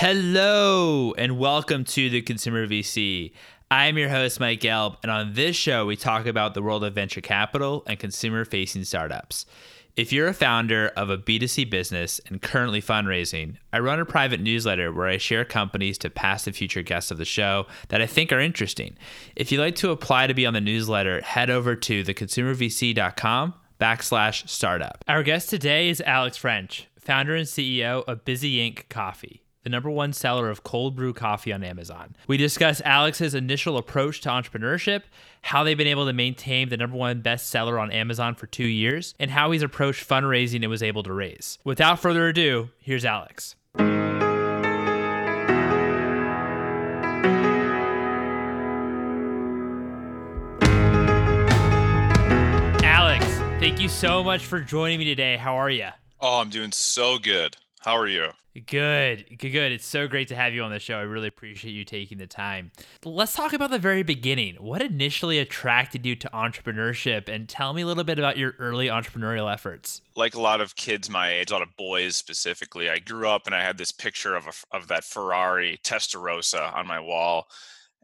Hello, and welcome to the Consumer VC. I'm your host, Mike Gelb, and on this show, we talk about the world of venture capital and consumer facing startups. If you're a founder of a B2C business and currently fundraising, I run a private newsletter where I share companies to past and future guests of the show that I think are interesting. If you'd like to apply to be on the newsletter, head over to theconsumervc.com backslash startup. Our guest today is Alex French, founder and CEO of Bizzy Ink Coffee the number one seller of cold brew coffee on Amazon. We discuss Alex's initial approach to entrepreneurship, how they've been able to maintain the number one bestseller on Amazon for two years, and how he's approached fundraising and was able to raise. Without further ado, here's Alex. Alex, thank you so much for joining me today. How are you? Oh, I'm doing so good. How are you? Good, good, good. It's so great to have you on the show. I really appreciate you taking the time. Let's talk about the very beginning. What initially attracted you to entrepreneurship? And tell me a little bit about your early entrepreneurial efforts. Like a lot of kids my age, a lot of boys specifically, I grew up and I had this picture of, a, of that Ferrari Testarossa on my wall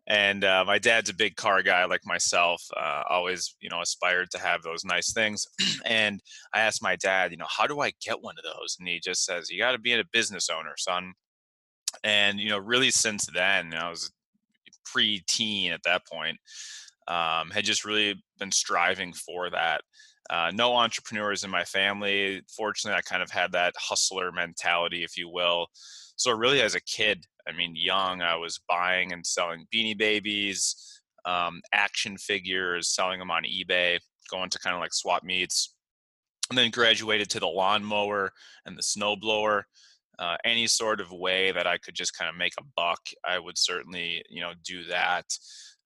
and uh, my dad's a big car guy like myself uh, always you know aspired to have those nice things. And i asked my dad you know how do i get one of those? And he just says you got to be a business owner son. And you know really since then i was pre-teen at that point um, had just really been striving for that. Uh, no entrepreneurs in my family. Fortunately i kind of had that hustler mentality if you will so really as a kid I mean, young, I was buying and selling Beanie Babies, um, action figures, selling them on eBay, going to kind of like swap meets, and then graduated to the lawnmower and the snowblower. Uh, any sort of way that I could just kind of make a buck, I would certainly, you know, do that.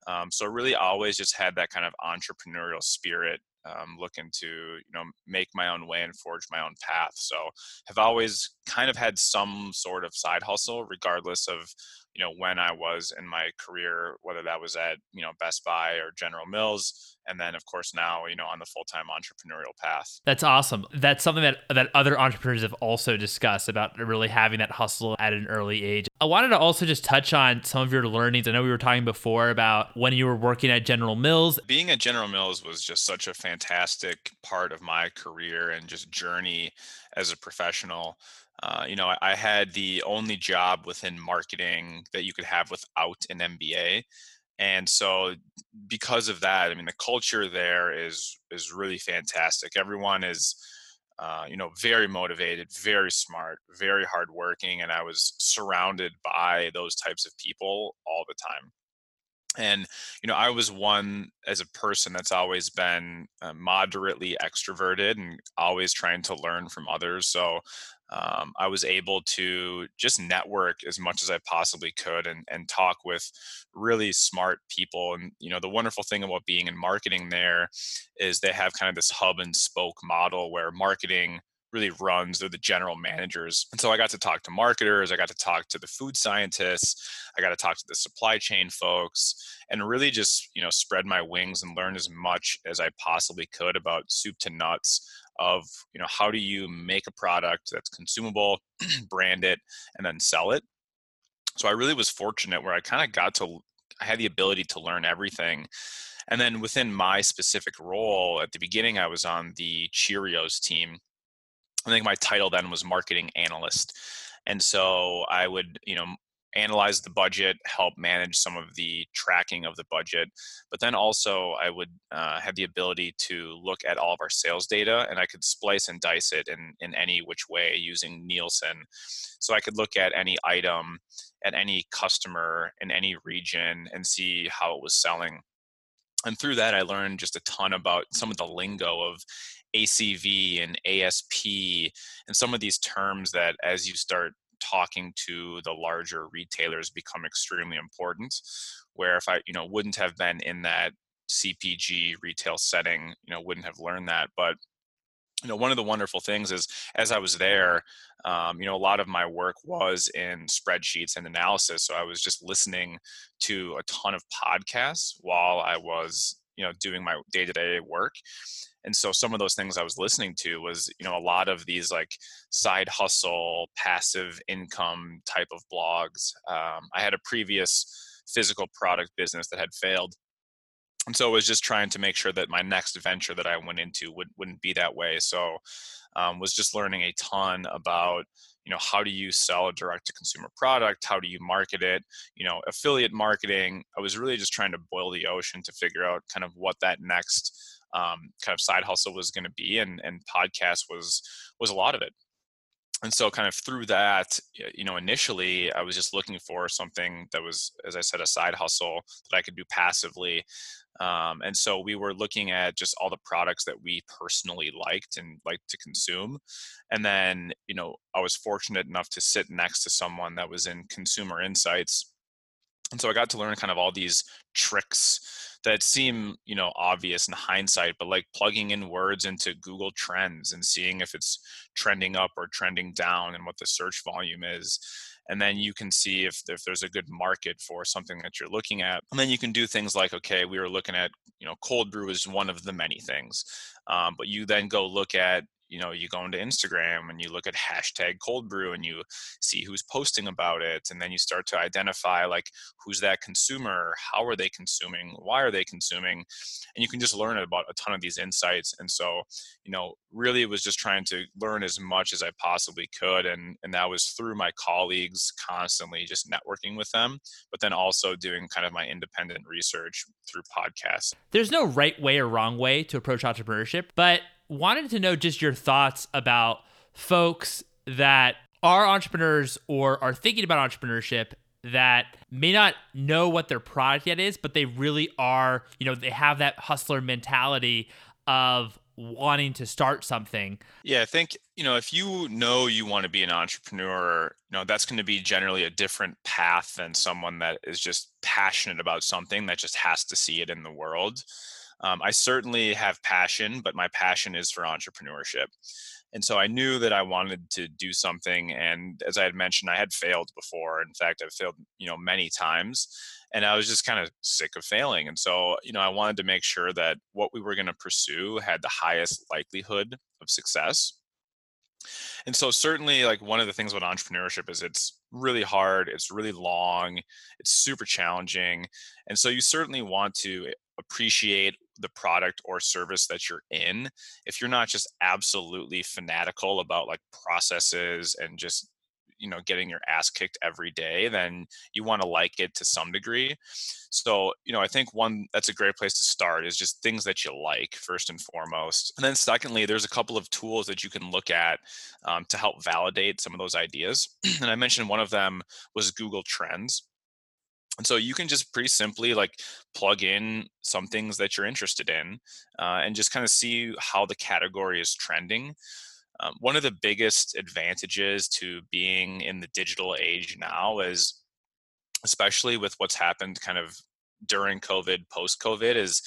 Um, so really, always just had that kind of entrepreneurial spirit um, looking to you know make my own way and forge my own path. So have always kind of had some sort of side hustle regardless of you know when i was in my career whether that was at you know best buy or general mills and then of course now you know on the full-time entrepreneurial path. That's awesome. That's something that that other entrepreneurs have also discussed about really having that hustle at an early age. I wanted to also just touch on some of your learnings. I know we were talking before about when you were working at general mills. Being at general mills was just such a fantastic part of my career and just journey as a professional uh, you know, I, I, had the only job within marketing that you could have without an MBA and so because of that i mean the culture there is is really fantastic. Everyone is uh, you know very motivated very smart very hardworking and i was surrounded by those types of people all the time. And you know i was one as a person that's always been uh, moderately extroverted and always trying to learn from others so um, I was able to just network as much as I possibly could and, and talk with really smart people. And, you know, the wonderful thing about being in marketing there is they have kind of this hub and spoke model where marketing really runs they're the general managers and so i got to talk to marketers i got to talk to the food scientists i got to talk to the supply chain folks and really just you know spread my wings and learn as much as i possibly could about soup to nuts of you know how do you make a product that's consumable brand it and then sell it. So i really was fortunate where i kind of got to i had the ability to learn everything and then within my specific role at the beginning i was on the cheerios team. I think my title then was marketing analyst and so i would you know analyze the budget, help manage some of the tracking of the budget. But then also, I would uh, have the ability to look at all of our sales data and I could splice and dice it in, in any which way using Nielsen. So I could look at any item, at any customer in any region and see how it was selling. And through that, I learned just a ton about some of the lingo of ACV and ASP and some of these terms that as you start talking to the larger retailers become extremely important where if i you know wouldn't have been in that cpg retail setting you know wouldn't have learned that. But you know one of the wonderful things is as i was there um, you know a lot of my work was in spreadsheets and analysis so i was just listening to a ton of podcasts while i was you know doing my day-to-day work and so some of those things i was listening to was you know a lot of these like side hustle passive income type of blogs um, i had a previous physical product business that had failed and so I was just trying to make sure that my next venture that I went into would, wouldn't be that way. So um, was just learning a ton about you know how do you sell a direct to consumer product how do you market it you know affiliate marketing i was really just trying to boil the ocean to figure out kind of what that next um, kind of side hustle was going to be and and podcast was was a lot of it and so kind of through that you know initially i was just looking for something that was as i said a side hustle that i could do passively um, and so we were looking at just all the products that we personally liked and liked to consume. And then, you know, I was fortunate enough to sit next to someone that was in consumer insights. And so I got to learn kind of all these tricks that seem, you know, obvious in hindsight, but like plugging in words into Google Trends and seeing if it's trending up or trending down and what the search volume is and then you can see if, if there's a good market for something that you're looking at and then you can do things like okay we were looking at you know cold brew is one of the many things um, but you then go look at you know you go into instagram and you look at hashtag cold brew and you see who's posting about it and then you start to identify like who's that consumer how are they consuming why are they consuming and you can just learn about a ton of these insights and so you know really it was just trying to learn as much as i possibly could and and that was through my colleagues constantly just networking with them but then also doing kind of my independent research through podcasts. There's no right way or wrong way to approach entrepreneurship but wanted to know just your thoughts about folks that are entrepreneurs or are thinking about entrepreneurship that may not know what their product yet is, but they really are, you know, they have that hustler mentality of wanting to start something. Yeah, I think, you know, if you know you want to be an entrepreneur, you know, that's going to be generally a different path than someone that is just passionate about something that just has to see it in the world. Um, I certainly have passion, but my passion is for entrepreneurship. And so I knew that I wanted to do something. And as I had mentioned, I had failed before. In fact, I've failed, you know, many times. And I was just kind of sick of failing. And so, you know, I wanted to make sure that what we were going to pursue had the highest likelihood of success. And so certainly like one of the things about entrepreneurship is it's really hard, it's really long, it's super challenging. And so you certainly want to appreciate the product or service that you're in if you're not just absolutely fanatical about like processes and just you know getting your ass kicked every day then you want to like it to some degree. So you know i think one that's a great place to start is just things that you like first and foremost. And then secondly there's a couple of tools that you can look at um, to help validate some of those ideas. And i mentioned one of them was google trends and so you can just pretty simply like plug in some things that you're interested in uh, and just kind of see how the category is trending. Um, one of the biggest advantages to being in the digital age now is, especially with what's happened kind of during COVID, post COVID, is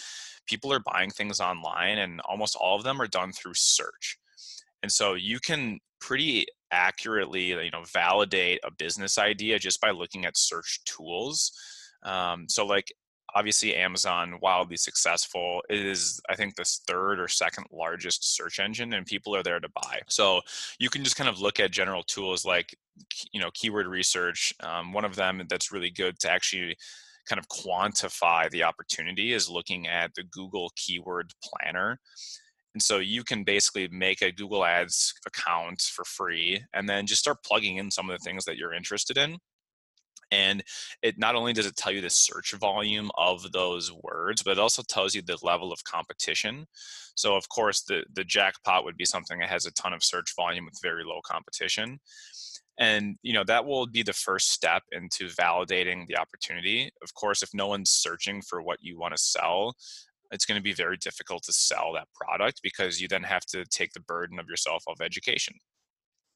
people are buying things online and almost all of them are done through search. And so you can pretty accurately you know validate a business idea just by looking at search tools. Um, so like obviously amazon wildly successful is i think the third or second largest search engine and people are there to buy. So you can just kind of look at general tools like you know keyword research um, one of them that's really good to actually kind of quantify the opportunity is looking at the google keyword planner and so you can basically make a Google Ads account for free and then just start plugging in some of the things that you're interested in. And it not only does it tell you the search volume of those words, but it also tells you the level of competition. So of course the the jackpot would be something that has a ton of search volume with very low competition. And you know that will be the first step into validating the opportunity. Of course, if no one's searching for what you want to sell, it's going to be very difficult to sell that product because you then have to take the burden of yourself of education.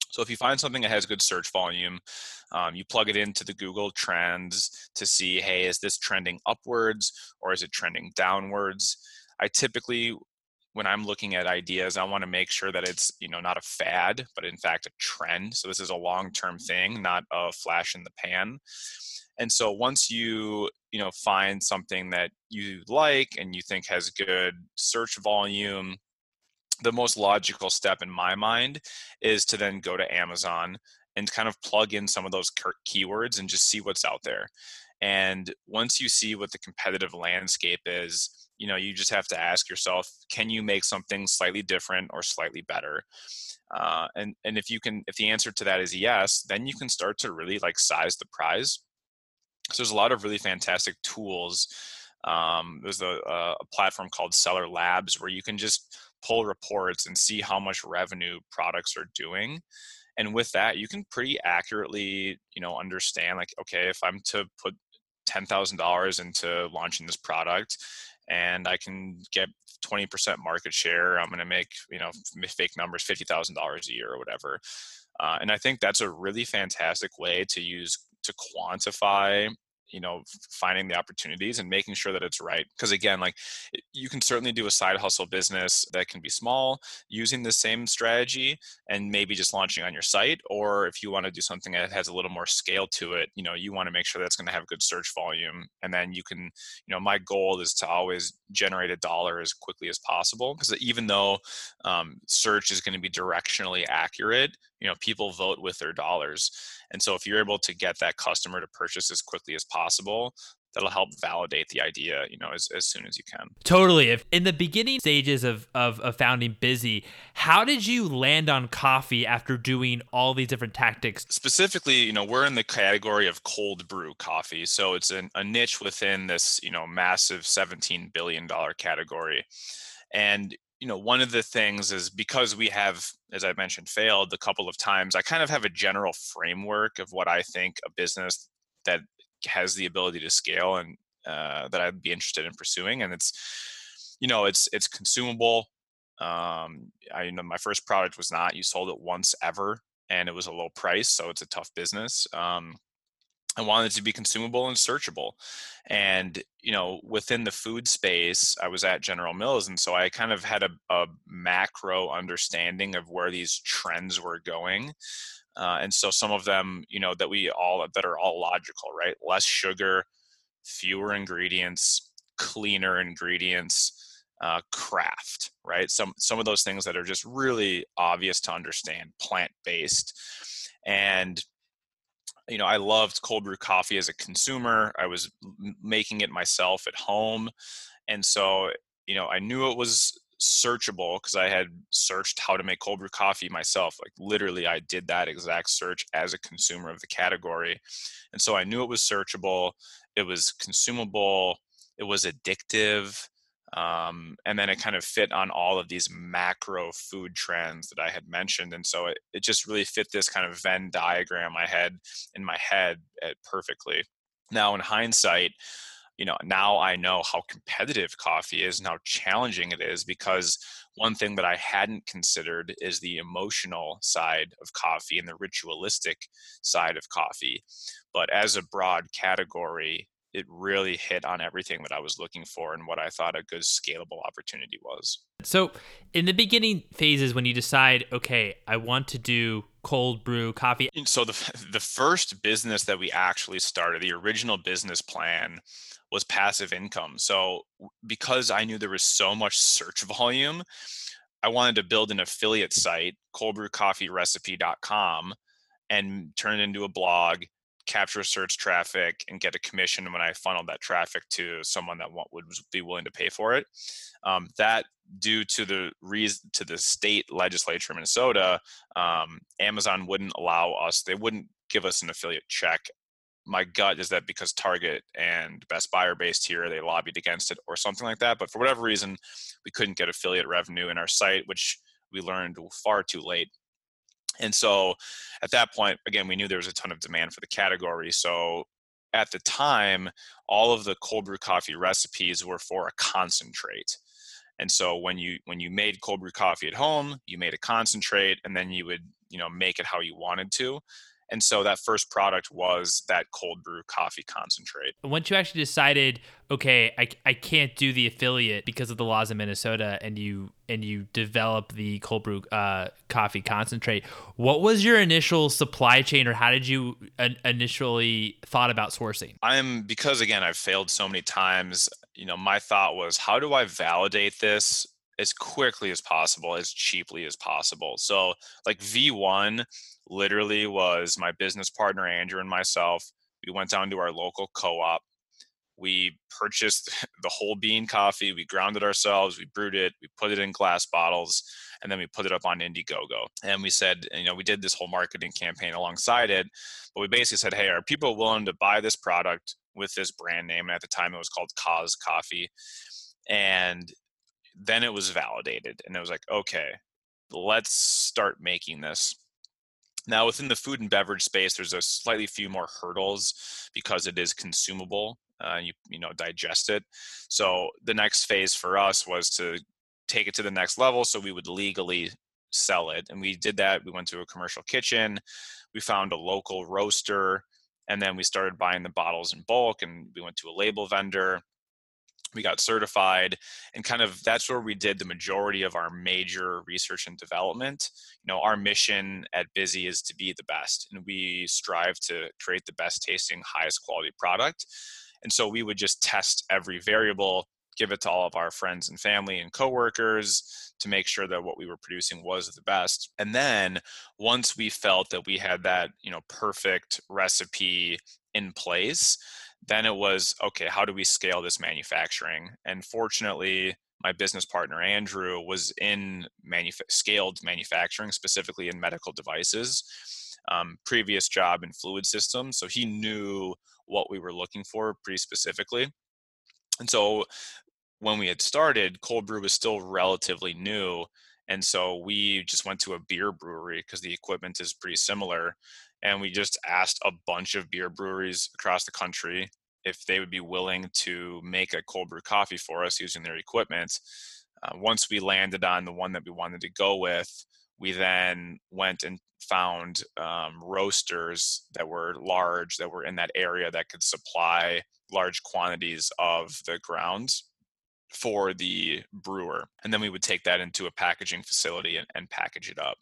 So if you find something that has good search volume, um, you plug it into the Google Trends to see, hey, is this trending upwards or is it trending downwards? I typically, when I'm looking at ideas, I want to make sure that it's you know not a fad, but in fact a trend. So this is a long-term thing, not a flash in the pan. And so once you you know find something that you like and you think has good search volume the most logical step in my mind is to then go to Amazon and kind of plug in some of those keywords and just see what's out there. And once you see what the competitive landscape is, you know, you just have to ask yourself, can you make something slightly different or slightly better? Uh, and and if you can, if the answer to that is yes, then you can start to really like size the prize. So there's a lot of really fantastic tools. Um, there's a, a platform called Seller Labs where you can just pull reports and see how much revenue products are doing and with that you can pretty accurately you know understand like okay if i'm to put $10,000 into launching this product and I can get 20% market share, I'm going to make, you know, fake numbers, $50,000 a year or whatever. Uh, and I think that's a really fantastic way to use to quantify you know finding the opportunities and making sure that it's right because again like you can certainly do a side hustle business that can be small using the same strategy and maybe just launching on your site or if you want to do something that has a little more scale to it you know you want to make sure that's going to have good search volume and then you can you know my goal is to always generate a dollar as quickly as possible because even though um, search is going to be directionally accurate you know people vote with their dollars and so if you're able to get that customer to purchase as quickly as possible that'll help validate the idea you know as, as soon as you can. Totally if in the beginning stages of, of, of founding Bizzy how did you land on coffee after doing all these different tactics? Specifically you know we're in the category of cold brew coffee so it's an, a niche within this you know massive 17 billion dollar category and you know one of the things is because we have as i mentioned failed a couple of times i kind of have a general framework of what i think a business that has the ability to scale and uh, that i'd be interested in pursuing and it's you know it's it's consumable. Um i you know my first product was not you sold it once ever and it was a low price so it's a tough business. Um I wanted to be consumable and searchable. And, you know, within the food space, I was at General Mills. And so I kind of had a, a macro understanding of where these trends were going. Uh, and so some of them, you know, that we all, that are all logical, right? Less sugar, fewer ingredients, cleaner ingredients, uh, craft, right? Some, some of those things that are just really obvious to understand, plant based. And, you know, I loved cold brew coffee as a consumer. I was making it myself at home. And so, you know, I knew it was searchable because I had searched how to make cold brew coffee myself. Like literally, I did that exact search as a consumer of the category. And so I knew it was searchable, it was consumable, it was addictive. Um, and then it kind of fit on all of these macro food trends that I had mentioned. And so it, it just really fit this kind of Venn diagram I had in my head eh, perfectly. Now, in hindsight, you know, now I know how competitive coffee is and how challenging it is because one thing that I hadn't considered is the emotional side of coffee and the ritualistic side of coffee. But as a broad category, it really hit on everything that I was looking for and what I thought a good scalable opportunity was. So, in the beginning phases, when you decide, okay, I want to do cold brew coffee. So the the first business that we actually started, the original business plan was passive income. So because I knew there was so much search volume, I wanted to build an affiliate site, coldbrewcoffeerecipe.com, and turn it into a blog capture search traffic and get a commission when I funneled that traffic to someone that would be willing to pay for it. Um, that due to the reason to the state legislature in Minnesota, um, Amazon wouldn't allow us. They wouldn't give us an affiliate check. My gut is that because Target and Best Buy are based here, they lobbied against it or something like that. But for whatever reason, we couldn't get affiliate revenue in our site, which we learned far too late and so at that point, again, we knew there was a ton of demand for the category. So at the time, all of the cold brew coffee recipes were for a concentrate. And so when you when you made cold brew coffee at home, you made a concentrate, and then you would you know make it how you wanted to. And so that first product was that cold brew coffee concentrate. Once you actually decided, okay, I, I can't do the affiliate because of the laws in Minnesota, and you and you develop the cold brew uh, coffee concentrate, what was your initial supply chain, or how did you initially thought about sourcing? I'm because again I've failed so many times. You know, my thought was, how do I validate this as quickly as possible, as cheaply as possible? So, like V1 literally was my business partner Andrew and myself. We went down to our local co-op. We purchased the whole bean coffee. We ground it ourselves. We brewed it. We put it in glass bottles, and then we put it up on Indiegogo. And we said, you know, we did this whole marketing campaign alongside it. But we basically said, hey, are people willing to buy this product with this brand name? And at the time, it was called Cause Coffee. And then it was validated, and it was like, okay, let's start making this now, within the food and beverage space, there's a slightly few more hurdles because it is consumable. Uh, you you know digest it. So the next phase for us was to take it to the next level, so we would legally sell it, and we did that. We went to a commercial kitchen, we found a local roaster, and then we started buying the bottles in bulk, and we went to a label vendor we got certified and kind of that's where we did the majority of our major research and development. You know our mission at Bizzy is to be the best and we strive to create the best tasting highest quality product. And so we would just test every variable give it to all of our friends and family and coworkers to make sure that what we were producing was the best. And then once we felt that we had that you know perfect recipe in place then it was okay how do we scale this manufacturing? And fortunately my business partner andrew was in manuf- scaled manufacturing specifically in medical devices um, previous job in fluid systems so he knew what we were looking for pretty specifically. And so when we had started cold brew was still relatively new and so we just went to a beer brewery because the equipment is pretty similar and we just asked a bunch of beer breweries across the country if they would be willing to make a cold brew coffee for us using their equipment. Uh, once we landed on the one that we wanted to go with, we then went and found um, roasters that were large, that were in that area that could supply large quantities of the grounds for the brewer. And then we would take that into a packaging facility and, and package it up.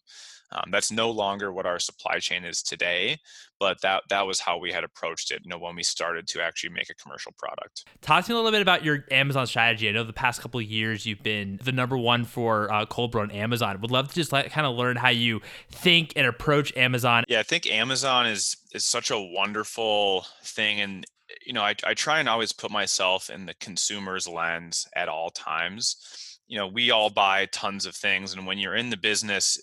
Um, that's no longer what our supply chain is today, but that that was how we had approached it. You know, when we started to actually make a commercial product. Talk to me a little bit about your Amazon strategy. I know the past couple of years you've been the number one for uh, cold brew on Amazon. Would love to just like kind of learn how you think and approach Amazon. Yeah, I think Amazon is is such a wonderful thing, and you know, I, I try and always put myself in the consumer's lens at all times. You know, we all buy tons of things, and when you're in the business,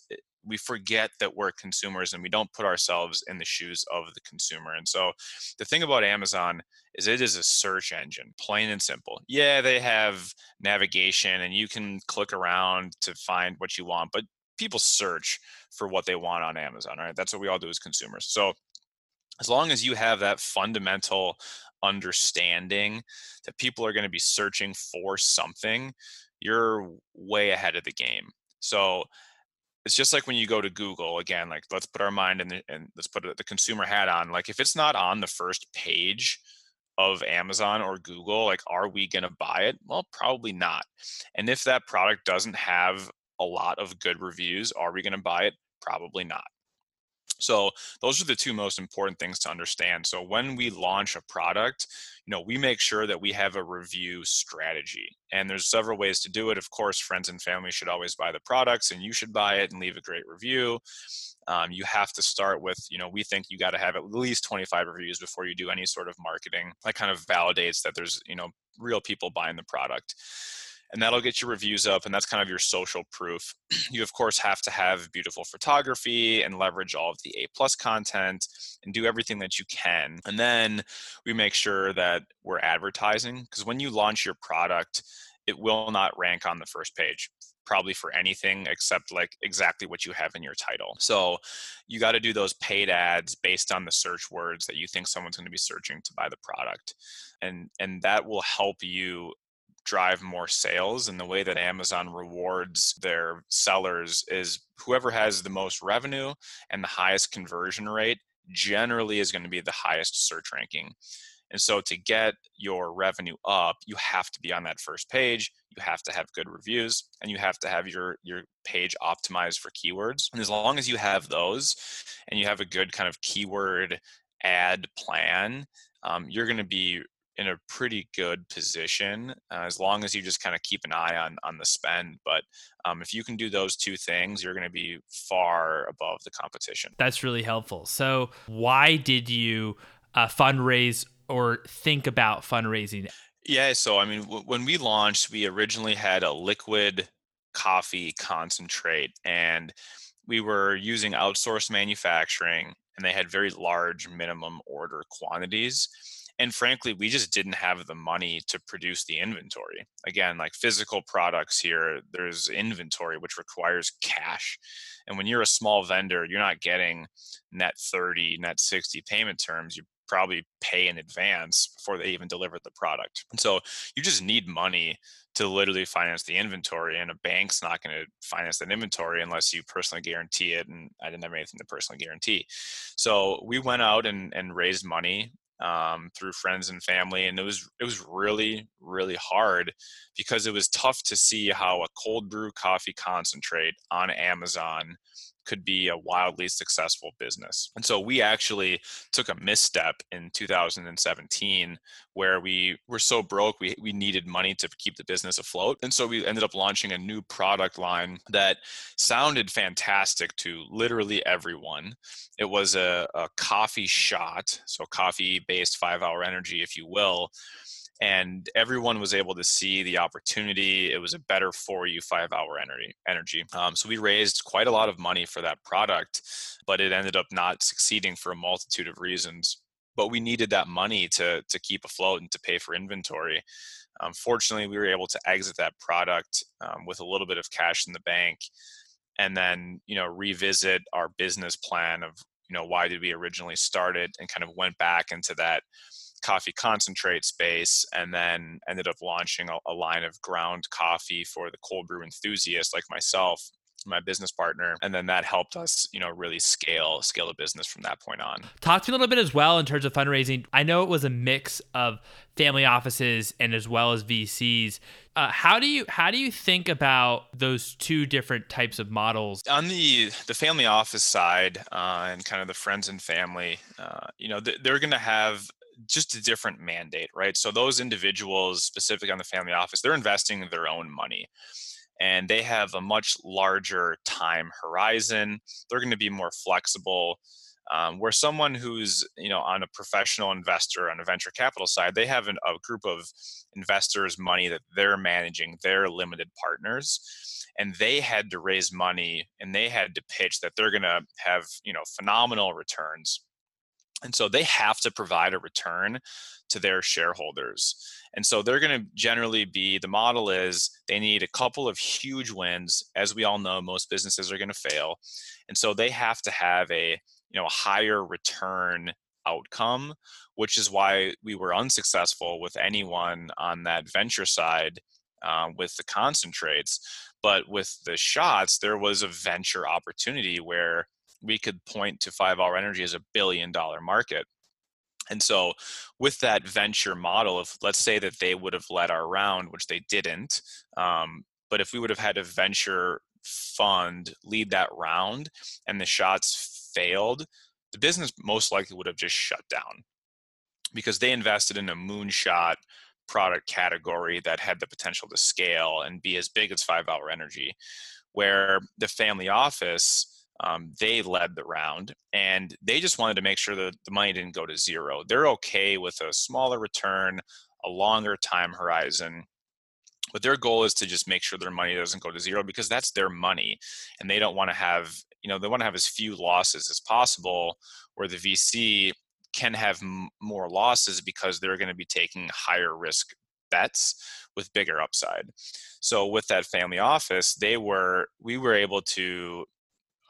we forget that we're consumers and we don't put ourselves in the shoes of the consumer. And so the thing about Amazon is it is a search engine, plain and simple. Yeah, they have navigation and you can click around to find what you want, but people search for what they want on Amazon, right? That's what we all do as consumers. So as long as you have that fundamental understanding that people are going to be searching for something, you're way ahead of the game. So it's just like when you go to Google again, like let's put our mind and let's put the consumer hat on. Like if it's not on the first page of Amazon or Google, like are we going to buy it? Well, probably not. And if that product doesn't have a lot of good reviews, are we going to buy it? Probably not. So those are the two most important things to understand. So when we launch a product, you know, we make sure that we have a review strategy. And there's several ways to do it. Of course, friends and family should always buy the products and you should buy it and leave a great review. Um, you have to start with, you know, we think you got to have at least 25 reviews before you do any sort of marketing. That kind of validates that there's, you know, real people buying the product and that'll get your reviews up and that's kind of your social proof you of course have to have beautiful photography and leverage all of the a plus content and do everything that you can and then we make sure that we're advertising because when you launch your product it will not rank on the first page probably for anything except like exactly what you have in your title. So you got to do those paid ads based on the search words that you think someone's going to be searching to buy the product. And and that will help you drive more sales. And the way that Amazon rewards their sellers is whoever has the most revenue and the highest conversion rate generally is going to be the highest search ranking. And so to get your revenue up, you have to be on that first page, you have to have good reviews, and you have to have your your page optimized for keywords. And as long as you have those and you have a good kind of keyword ad plan, um, you're going to be in a pretty good position uh, as long as you just kind of keep an eye on on the spend. But um, if you can do those two things, you're going to be far above the competition. That's really helpful. So, why did you uh, fundraise or think about fundraising? Yeah, so I mean, w- when we launched, we originally had a liquid coffee concentrate, and we were using outsourced manufacturing, and they had very large minimum order quantities and frankly we just didn't have the money to produce the inventory. Again like physical products here there's inventory which requires cash and when you're a small vendor you're not getting net 30 net 60 payment terms you probably pay in advance before they even deliver the product. And so you just need money to literally finance the inventory and a bank's not going to finance that inventory unless you personally guarantee it and i didn't have anything to personally guarantee. So we went out and, and raised money um, through friends and family, and it was it was really really hard because it was tough to see how a cold brew coffee concentrate on Amazon could be a wildly successful business. And so we actually took a misstep in 2017 where we were so broke we, we needed money to keep the business afloat. And so we ended up launching a new product line that sounded fantastic to literally everyone. It was a, a coffee shot, so coffee based five hour energy, if you will and everyone was able to see the opportunity. It was a better for you five hour energy. Energy. Um, so we raised quite a lot of money for that product, but it ended up not succeeding for a multitude of reasons. But we needed that money to to keep afloat and to pay for inventory. Um, fortunately, we were able to exit that product um, with a little bit of cash in the bank, and then you know revisit our business plan of you know why did we originally start it, and kind of went back into that coffee concentrate space and then ended up launching a, a, line of ground coffee for the cold brew enthusiast like myself my business partner and then that helped us you know really scale scale the business from that point on. Talk to me a little bit as well in terms of fundraising. I know it was a mix of family offices and as well as vcs uh, how do you how do you think about those two different types of models? On the the family office side uh, and kind of the friends and family uh, you know they're going to have just a different mandate, right? So those individuals, specific on the family office, they're investing their own money and they have a much larger time horizon. They're going to be more flexible. Um, where someone who's you know on a professional investor on a venture capital side, they have an, a group of investors' money that they're managing, their limited partners, and they had to raise money and they had to pitch that they're going to have you know phenomenal returns and so they have to provide a return to their shareholders. And so they're going to generally be the model is they need a couple of huge wins. As we all know, most businesses are going to fail. And so they have to have a you know a higher return outcome, which is why we were unsuccessful with anyone on that venture side uh, with the concentrates. But with the shots, there was a venture opportunity where we could point to five hour energy as a billion dollar market. And so with that venture model of let's say that they would have led our round which they didn't um, but if we would have had a venture fund lead that round and the shots failed the business most likely would have just shut down because they invested in a moonshot product category that had the potential to scale and be as big as five hour energy where the family office um, they led the round and they just wanted to make sure that the money didn't go to zero. They're okay with a smaller return, a longer time horizon. But their goal is to just make sure their money doesn't go to zero because that's their money. And they don't want to have, you know, they want to have as few losses as possible, where the VC can have m- more losses because they're going to be taking higher risk bets with bigger upside. So with that family office, they were we were able to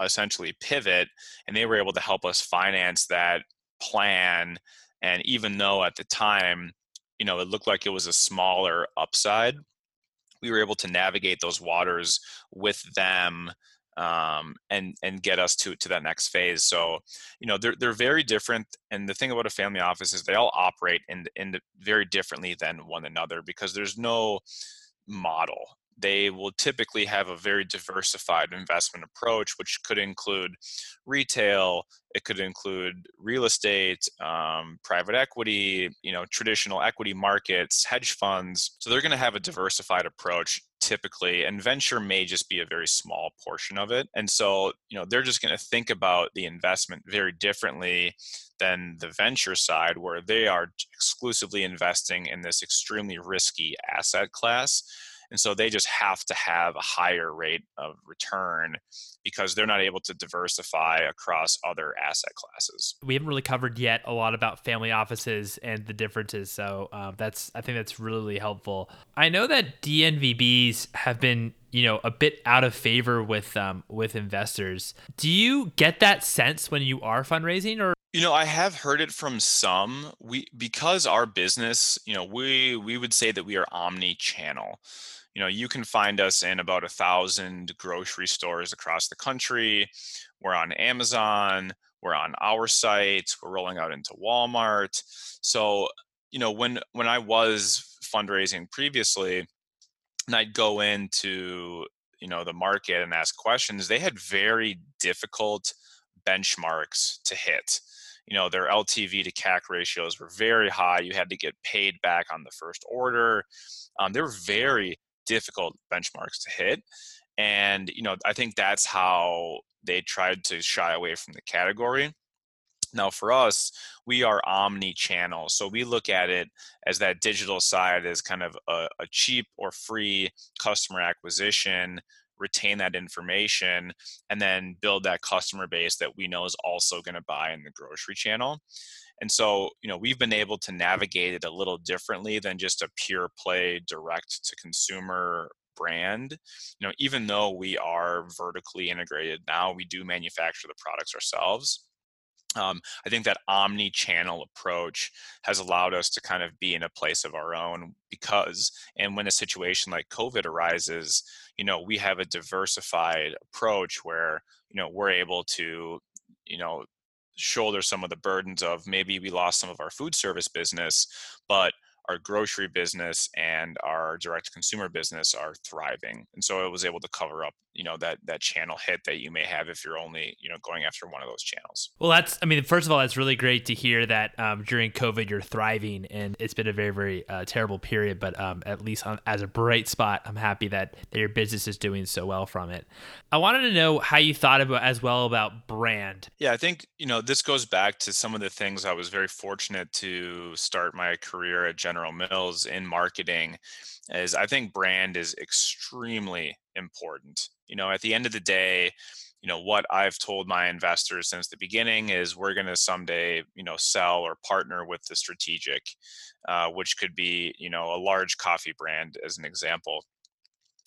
essentially pivot and they were able to help us finance that plan and even though at the time you know it looked like it was a smaller upside we were able to navigate those waters with them um, and and get us to to that next phase. So, you know, they're they're very different. And the thing about a family office is they all operate in in very differently than one another because there's no model they will typically have a very diversified investment approach, which could include retail, it could include real estate, um, private equity, you know, traditional equity markets, hedge funds. So they're going to have a diversified approach typically, and venture may just be a very small portion of it. And so, you know, they're just going to think about the investment very differently than the venture side, where they are exclusively investing in this extremely risky asset class and so they just have to have a higher rate of return because they're not able to diversify across other asset classes. We haven't really covered yet a lot about family offices and the differences. So um, that's I think that's really helpful. I know that DNVBs have been you know a bit out of favor with um, with investors. Do you get that sense when you are fundraising, or you know, I have heard it from some. We because our business, you know, we we would say that we are omni-channel you know you can find us in about a thousand grocery stores across the country. We're on amazon we're on our site we're rolling out into walmart. So you know when when i was fundraising previously and i'd go into you know the market and ask questions they had very difficult benchmarks to hit. You know their ltv to cac ratios were very high you had to get paid back on the first order. Um, they were very difficult benchmarks to hit. And, you know, I think that's how they tried to shy away from the category. Now, for us, we are omni channel. So we look at it as that digital side as kind of a, a cheap or free customer acquisition, retain that information, and then build that customer base that we know is also going to buy in the grocery channel. And so, you know, we've been able to navigate it a little differently than just a pure play direct to consumer brand. You know, even though we are vertically integrated now, we do manufacture the products ourselves. Um, I think that omni channel approach has allowed us to kind of be in a place of our own because, and when a situation like COVID arises, you know, we have a diversified approach where, you know, we're able to, you know, shoulder some of the burdens of maybe we lost some of our food service business, but our grocery business and our direct consumer business are thriving and so it was able to cover up you know that that channel hit that you may have if you're only you know going after one of those channels. Well that's i mean first of all that's really great to hear that um, during covid you're thriving and it's been a very very uh, terrible period but um, at least on, as a bright spot i'm happy that, that your business is doing so well from it. I wanted to know how you thought about as well about brand. Yeah i think you know this goes back to some of the things i was very fortunate to start my career at general mills in marketing is i think brand is extremely important. You know at the end of the day you know what i've told my investors since the beginning is we're going to someday you know sell or partner with the strategic uh, which could be you know a large coffee brand as an example.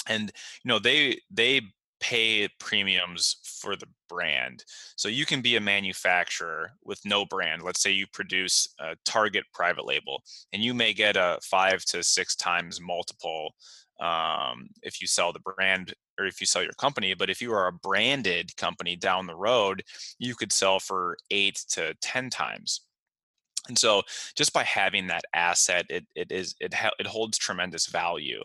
And you know they they pay premiums for the brand. So you can be a manufacturer with no brand. Let's say you produce a Target private label, and you may get a five to six times multiple um, if you sell the brand or if you sell your company. But if you are a branded company down the road, you could sell for eight to 10 times. And so just by having that asset, it, it is it ha- it holds tremendous value.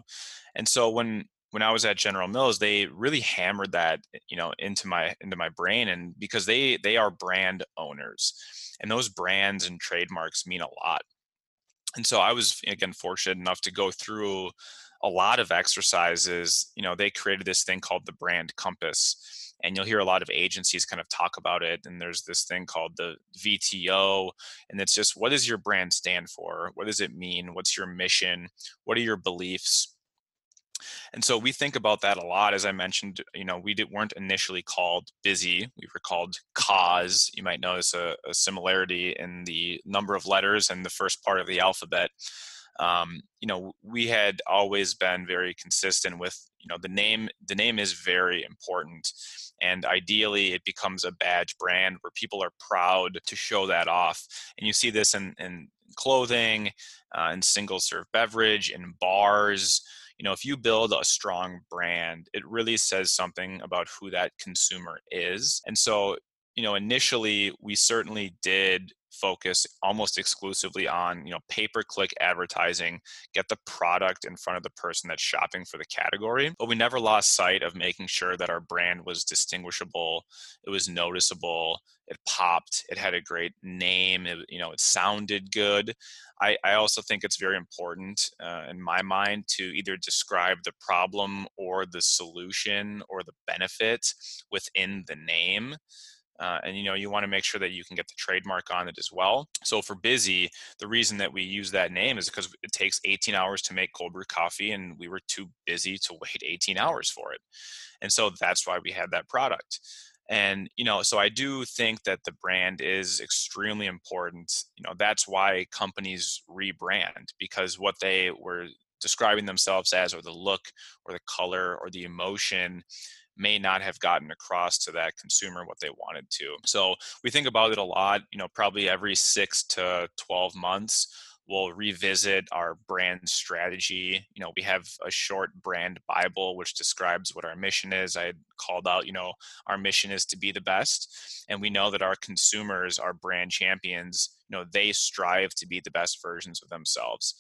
And so when when I was at General Mills, they really hammered that, eh, you know, into my into my brain, and because they they are brand owners, and those brands and trademarks mean a lot. And so I was again fortunate enough to go through a lot of exercises. You know, they created this thing called the Brand Compass, and you'll hear a lot of agencies kind of talk about it. And there's this thing called the VTO, and it's just what does your brand stand for? What does it mean? What's your mission? What are your beliefs? And so we think about that a lot. As I mentioned, you know, we did, weren't initially called Bizzy. We were called cause. You might notice a, a similarity in the number of letters and the first part of the alphabet. Um, you know, we had always been very consistent with, you know, the name. The name is very important, and ideally, it becomes a badge brand where people are proud to show that off. And you see this in, in clothing, uh, in single serve beverage, in bars you know if you build a strong brand it really says something about who that consumer is. And so you know initially we certainly did focus almost exclusively on you know pay per click advertising get the product in front of the person that's shopping for the category. But we never lost sight of making sure that our brand was distinguishable it was noticeable it popped it had a great name it, you know it sounded good. I, I also think it's very important uh, in my mind to either describe the problem or the solution or the benefit within the name uh, and you know you want to make sure that you can get the trademark on it as well. So for Bizzy the reason that we use that name is because it takes 18 hours to make cold brew coffee and we were too busy to wait 18 hours for it. And so that's why we had that product. And you know so i do think that the brand is extremely important. You know that's why companies rebrand because what they were describing themselves as or the look or the color or the emotion may not have gotten across to that consumer what they wanted to. So we think about it a lot, you know, probably every six to 12 months. We'll revisit our brand strategy. You know, we have a short brand Bible which describes what our mission is. I called out, you know, our mission is to be the best. And we know that our consumers, our brand champions, you know, they strive to be the best versions of themselves.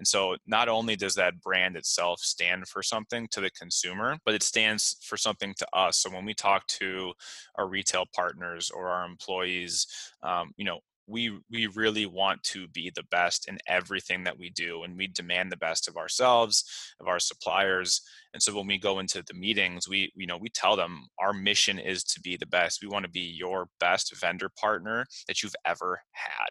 And so not only does that brand itself stand for something to the consumer, but it stands for something to us. So when we talk to our retail partners or our employees, um, you know, we we really want to be the best in everything that we do and we demand the best of ourselves of our suppliers and so when we go into the meetings we you know we tell them our mission is to be the best. We want to be your best vendor partner that you've ever had.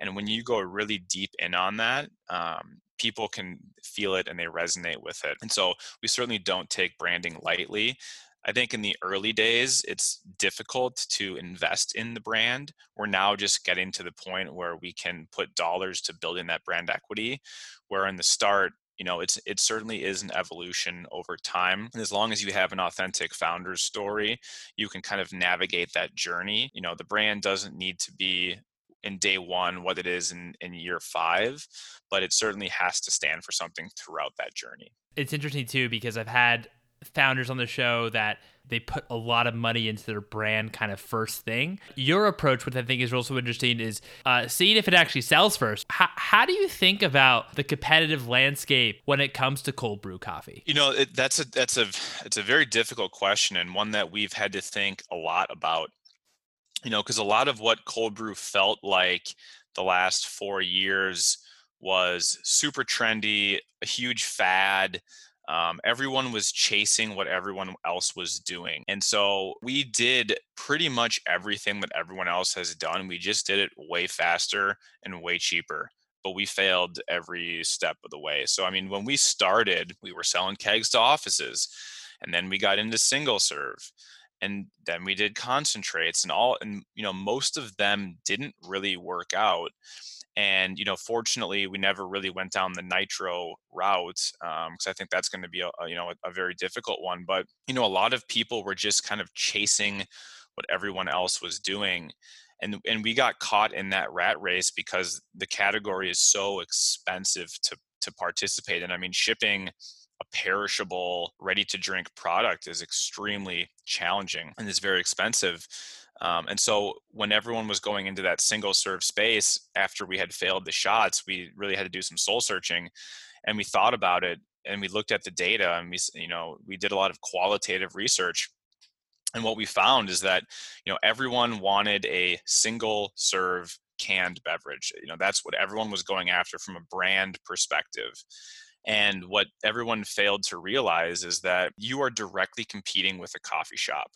And when you go really deep in on that um, people can feel it and they resonate with it. And so we certainly don't take branding lightly I think in the early days, it's difficult to invest in the brand. We're now just getting to the point where we can put dollars to building that brand equity. Where in the start, you know, it's it certainly is an evolution over time. And as long as you have an authentic founder's story, you can kind of navigate that journey. You know, the brand doesn't need to be in day one what it is in, in year five, but it certainly has to stand for something throughout that journey. It's interesting too because I've had founders on the show that they put a lot of money into their brand kind of first thing. Your approach, which I think is also interesting, is uh, seeing if it actually sells first. How, how do you think about the competitive landscape when it comes to cold brew coffee? You know, it, that's a that's a it's a very difficult question and one that we've had to think a lot about. You know, because a lot of what cold brew felt like the last four years was super trendy, a huge fad um, everyone was chasing what everyone else was doing. And so we did pretty much everything that everyone else has done. We just did it way faster and way cheaper. But we failed every step of the way. So, I mean, when we started, we were selling kegs to offices, and then we got into single serve and then we did concentrates and all and you know most of them didn't really work out and you know fortunately we never really went down the nitro route because um, i think that's going to be a, a, you know a, a, very difficult one but you know a lot of people were just kind of chasing what everyone else was doing and and we got caught in that rat race because the category is so expensive to to participate in. I mean shipping a perishable ready to drink product is extremely challenging and is very expensive um, and so when everyone was going into that single serve space after we had failed the shots, we really had to do some soul searching and we thought about it and we looked at the data and we, you know, we did a lot of qualitative research. And what we found is that, you know, everyone wanted a single serve canned beverage. You know, that's what everyone was going after from a brand perspective. And what everyone failed to realize is that you are directly competing with a coffee shop.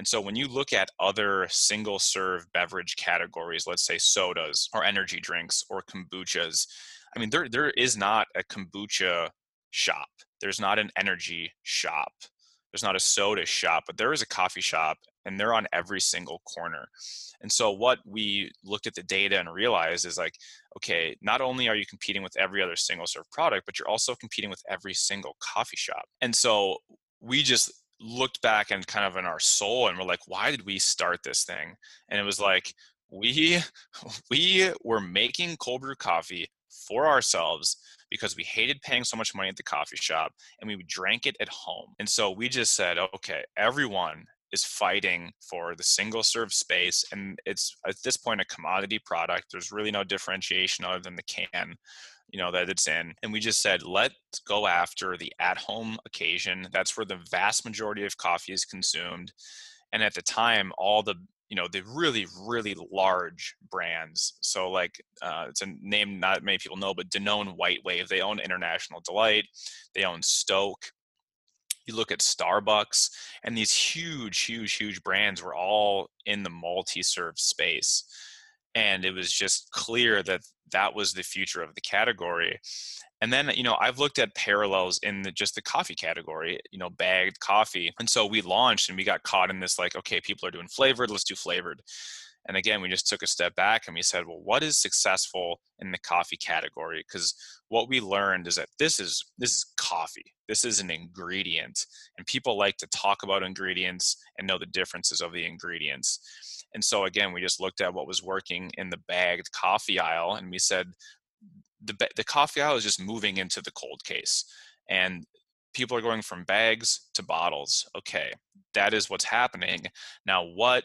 And so when you look at other single serve beverage categories, let's say sodas or energy drinks or kombuchas, I mean, there, there is not a kombucha shop. There's not an energy shop. There's not a soda shop, but there is a coffee shop and they're on every single corner. And so what we looked at the data and realized is like, okay, not only are you competing with every other single serve product, but you're also competing with every single coffee shop. And so we just looked back and kind of in our soul and we're like why did we start this thing? And it was like we we were making cold brew coffee for ourselves because we hated paying so much money at the coffee shop and we drank it at home. And so we just said, okay, everyone is fighting for the single serve space and it's at this point a commodity product. There's really no differentiation other than the can you know that it's in and we just said let's go after the at home occasion. That's where the vast majority of coffee is consumed and at the time all the you know the really really large brands so like uh, it's a name not many people know but danone white wave they own international delight they own Stok. You look at starbucks and these huge huge huge brands were all in the multi-serve space and it was just clear that that was the future of the category. And then you know i've looked at parallels in the, just the coffee category you know bagged coffee. And so we launched and we got caught in this like okay people are doing flavored let's do flavored. And again we just took a step back and we said well what is successful in the coffee category? Because what we learned is that this is this is coffee. This is an ingredient and people like to talk about ingredients and know the differences of the ingredients and so again, we just looked at what was working in the bagged coffee aisle, and we said the the coffee aisle is just moving into the cold case, and people are going from bags to bottles. Okay, that is what's happening. Now, what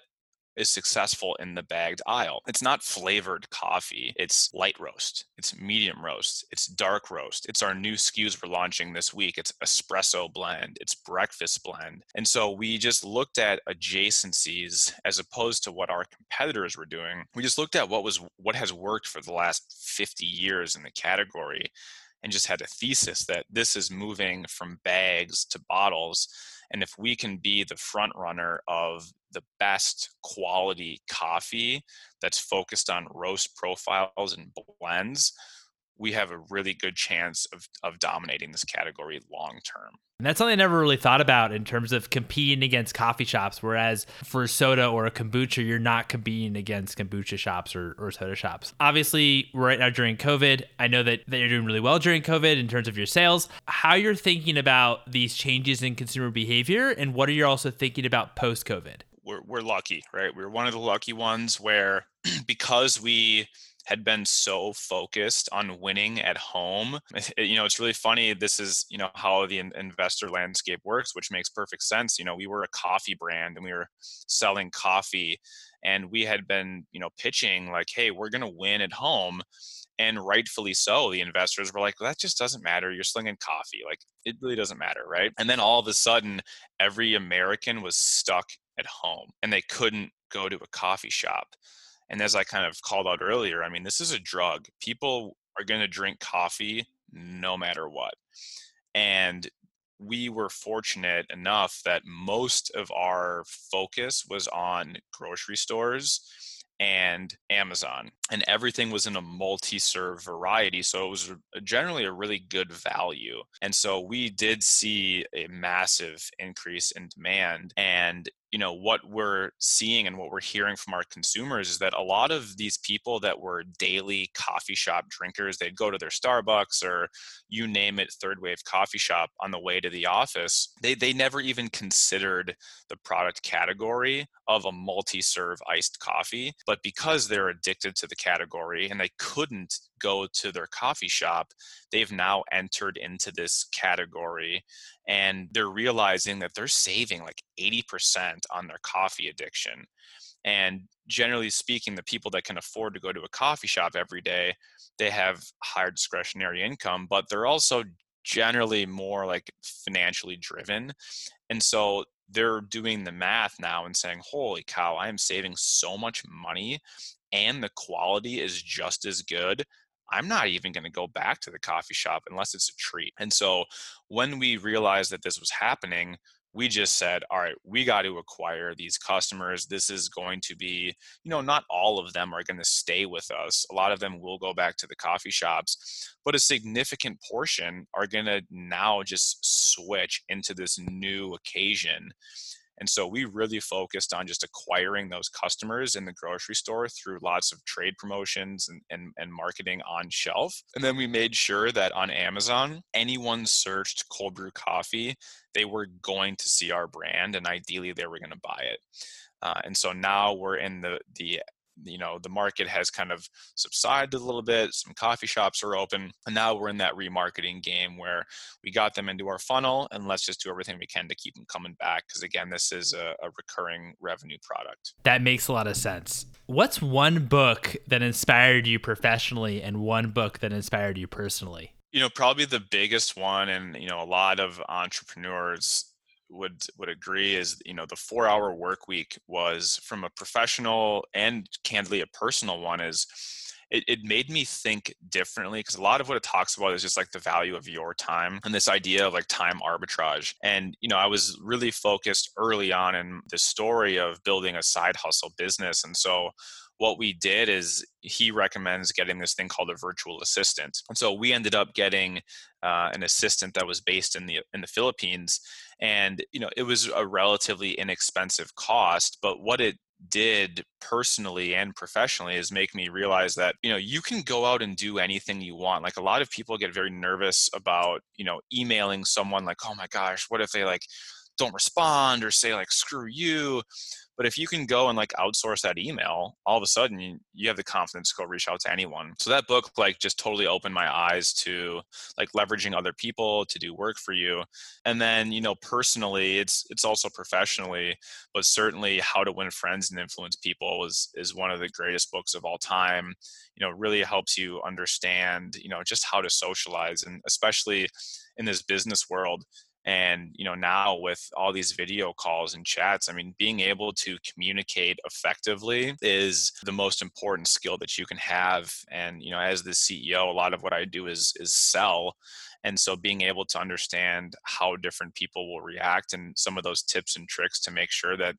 is successful in the bagged aisle. It's not flavored coffee, it's light roast, it's medium roast, it's dark roast. It's our new SKUs we're launching this week. It's espresso blend, it's breakfast blend. And so we just looked at adjacencies as opposed to what our competitors were doing. We just looked at what was what has worked for the last 50 years in the category and just had a thesis that this is moving from bags to bottles and if we can be the front runner of the best quality coffee that's focused on roast profiles and blends, we have a really good chance of, of dominating this category long term. And that's something I never really thought about in terms of competing against coffee shops. Whereas for soda or a kombucha, you're not competing against kombucha shops or, or soda shops. Obviously, right now during COVID, I know that, that you're doing really well during COVID in terms of your sales. How you're thinking about these changes in consumer behavior, and what are you also thinking about post COVID? We're, we're lucky, right? We're one of the lucky ones where because we had been so focused on winning at home. Eh, you know, it's really funny. This is, you know, how the investor landscape works, which makes perfect sense. You know, we were a coffee brand and we were selling coffee and we had been, you know, pitching like, hey, we're going to win at home. And rightfully so, the investors were like, well, that just doesn't matter. You're slinging coffee. Like, it really doesn't matter. Right. And then all of a sudden, every American was stuck at home and they couldn't go to a coffee shop. And as I kind of called out earlier, I mean, this is a drug. People are going to drink coffee no matter what. And we were fortunate enough that most of our focus was on grocery stores and Amazon, and everything was in a multi serve variety. So it was generally a really good value. And so we did see a massive increase in demand. And you know what we're seeing and what we're hearing from our consumers is that a lot of these people that were daily coffee shop drinkers they'd go to their starbucks or you name it third wave coffee shop on the way to the office they they never even considered the product category of a multi-serve iced coffee but because they're addicted to the category and they couldn't go to their coffee shop, they've now entered into this category and they're realizing that they're saving like 80% on their coffee addiction. And generally speaking, the people that can afford to go to a coffee shop every day, they have higher discretionary income, but they're also generally more like financially driven. And so they're doing the math now and saying, holy cow, I am saving so much money and the quality is just as good. I'm not even going to go back to the coffee shop unless it's a treat. And so when we realized that this was happening, we just said, all right, we got to acquire these customers. This is going to be, you know, not all of them are going to stay with us. A lot of them will go back to the coffee shops, but a significant portion are going to now just switch into this new occasion. And so we really focused on just acquiring those customers in the grocery store through lots of trade promotions and, and, and marketing on shelf. And then we made sure that on Amazon, anyone searched cold brew coffee, they were going to see our brand and ideally they were going to buy it. Uh, and so now we're in the the you know the market has kind of subsided a little bit some coffee shops are open and now we're in that remarketing game where we got them into our funnel and let's just do everything we can to keep them coming back because again this is a, a recurring revenue product. That makes a lot of sense. What's one book that inspired you professionally and one book that inspired you personally? You know probably the biggest one and you know a lot of entrepreneurs would would agree is you know the four hour work week was from a professional and candidly a personal one is it, it made me think differently because a lot of what it talks about is just like the value of your time and this idea of like time arbitrage. And you know i was really focused early on in the story of building a side hustle business. And so what we did is he recommends getting this thing called a virtual assistant. And so we ended up getting uh, an assistant that was based in the in the philippines. And you know it was a relatively inexpensive cost but what it did personally and professionally is make me realize that you know you can go out and do anything you want. Like a lot of people get very nervous about you know emailing someone like oh my gosh what if they like don't respond or say like screw you but if you can go and like outsource that email, all of a sudden you, have the confidence to go reach out to anyone. So that book like just totally opened my eyes to like leveraging other people to do work for you. And then, you know, personally, it's it's also professionally, but certainly How to Win Friends and Influence People is is one of the greatest books of all time. You know, really helps you understand, you know, just how to socialize and especially in this business world and you know now with all these video calls and chats i mean being able to communicate effectively is the most important skill that you can have and you know as the ceo a lot of what i do is is sell and so being able to understand how different people will react and some of those tips and tricks to make sure that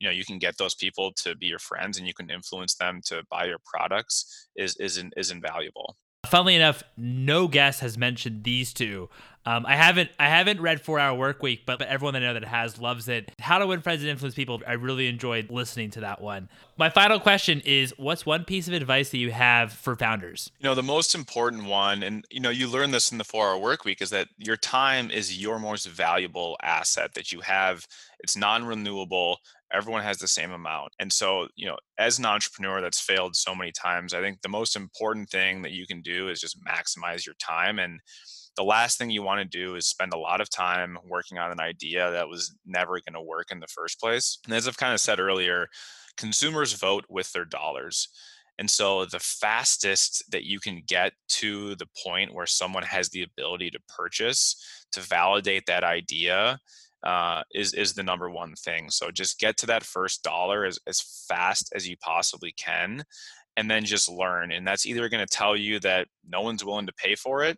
you know you can get those people to be your friends and you can influence them to buy your products is is, is invaluable Funnily enough, no guest has mentioned these two. Um, I haven't I haven't read Four Hour Work Week, but, but everyone I know that has loves it. How to Win Friends and Influence People. I really enjoyed listening to that one. My final question is: What's one piece of advice that you have for founders? You know, the most important one, and you know, you learn this in the Four Hour Work Week, is that your time is your most valuable asset that you have. It's non-renewable everyone has the same amount. And so, you know, as an entrepreneur that's failed so many times, I think the most important thing that you can do is just maximize your time. And the last thing you want to do is spend a lot of time working on an idea that was never going to work in the first place. And as I've kind of said earlier, consumers vote with their dollars. And so the fastest that you can get to the point where someone has the ability to purchase, to validate that idea, uh, is is the number one thing. So just get to that first dollar as as fast as you possibly can, and then just learn. And that's either going to tell you that no one's willing to pay for it,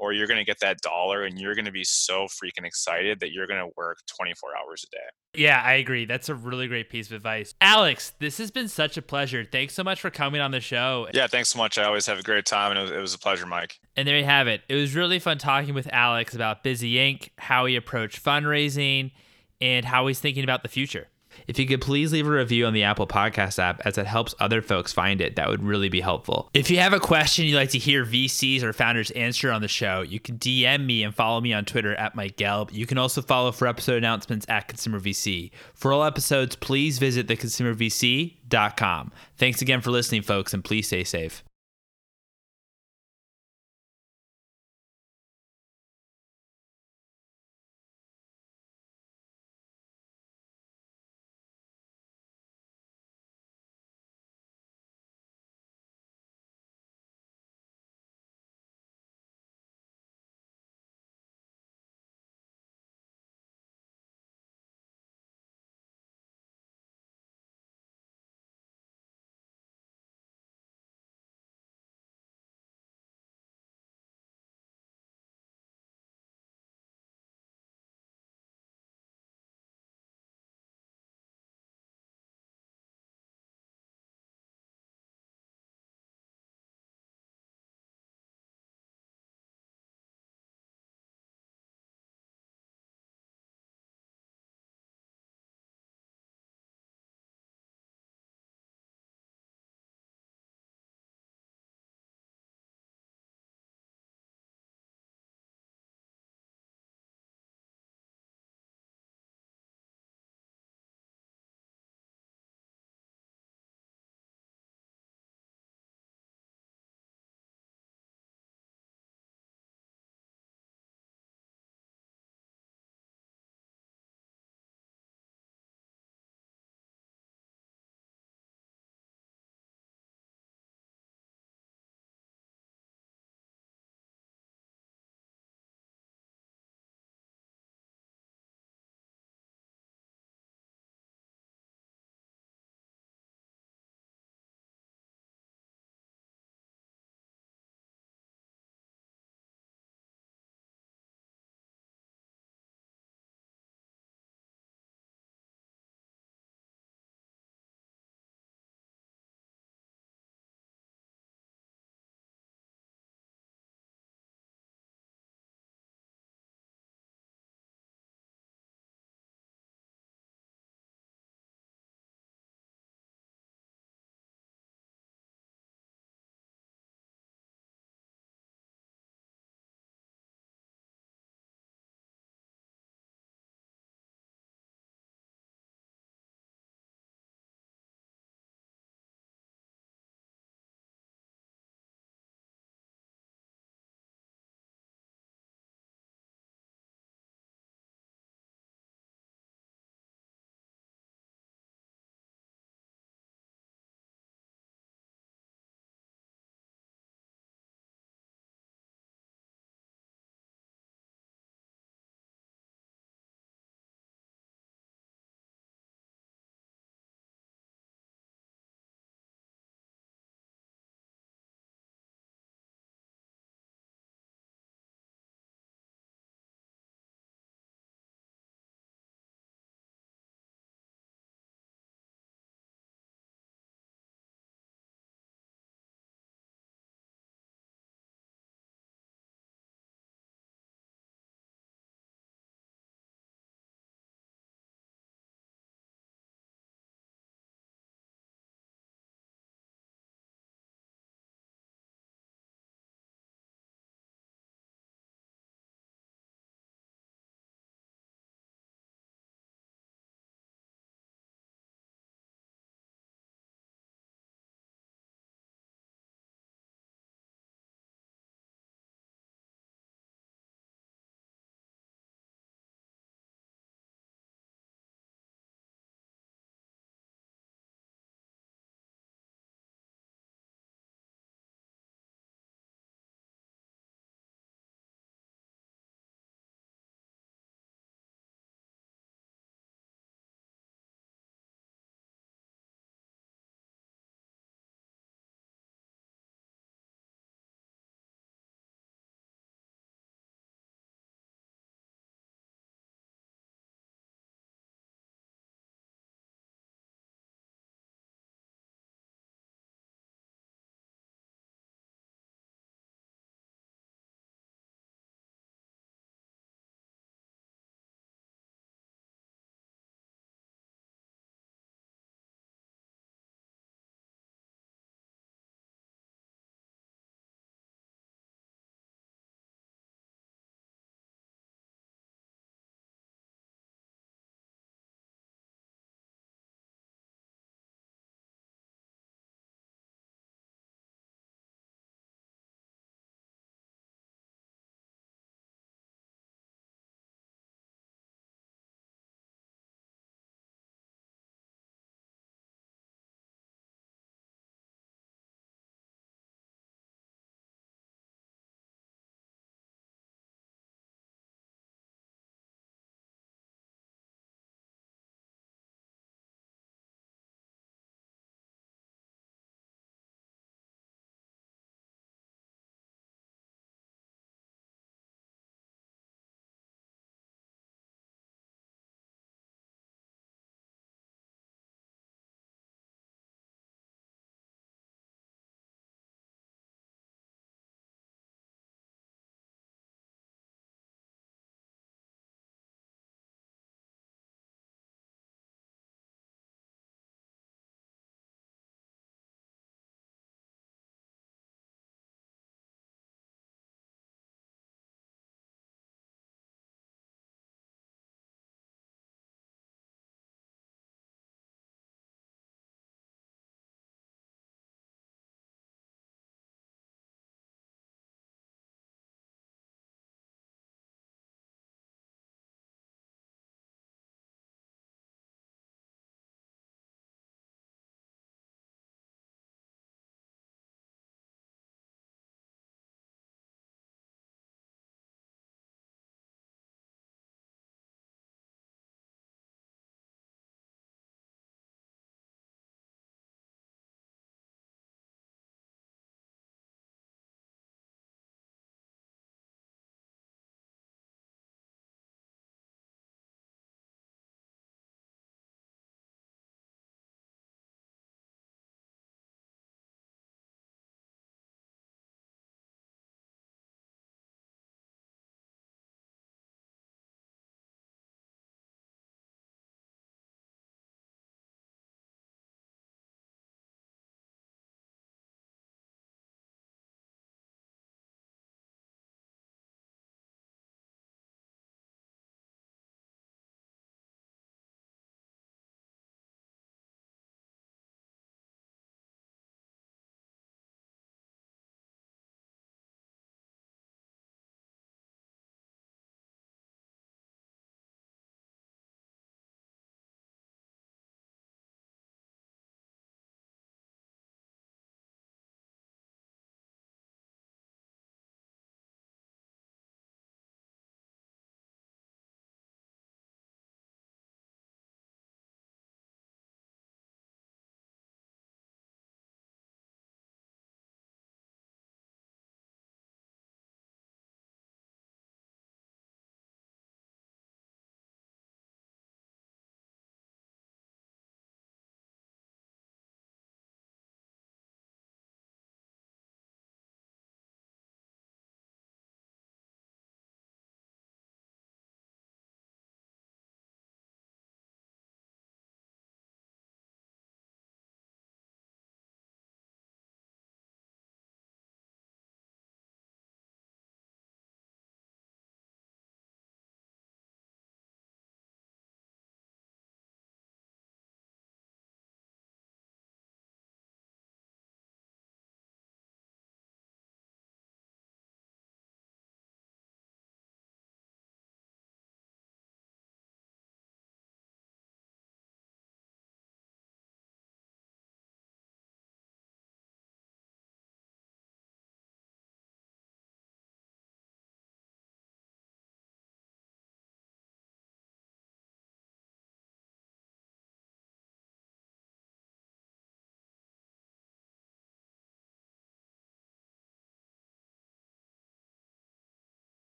or you're going to get that dollar and you're going to be so freaking excited that you're going to work 24 hours a day. Yeah, I agree. That's a really great piece of advice. Alex, this has been such a pleasure. Thanks so much for coming on the show. Yeah, thanks so much. I always have a great time and it was, it was a pleasure, Mike. And there you have it. It was really fun talking with Alex about Bizzy Inc., how he approached fundraising, and how he's thinking about the future. If you could please leave a review on the Apple Podcast app as it helps other folks find it, that would really be helpful. If you have a question you'd like to hear VCs or founders answer on the show, you can DM me and follow me on Twitter at Mike Gelb. You can also follow for episode announcements at Consumer VC. For all episodes, please visit theconsumervc.com. Thanks again for listening, folks, and please stay safe.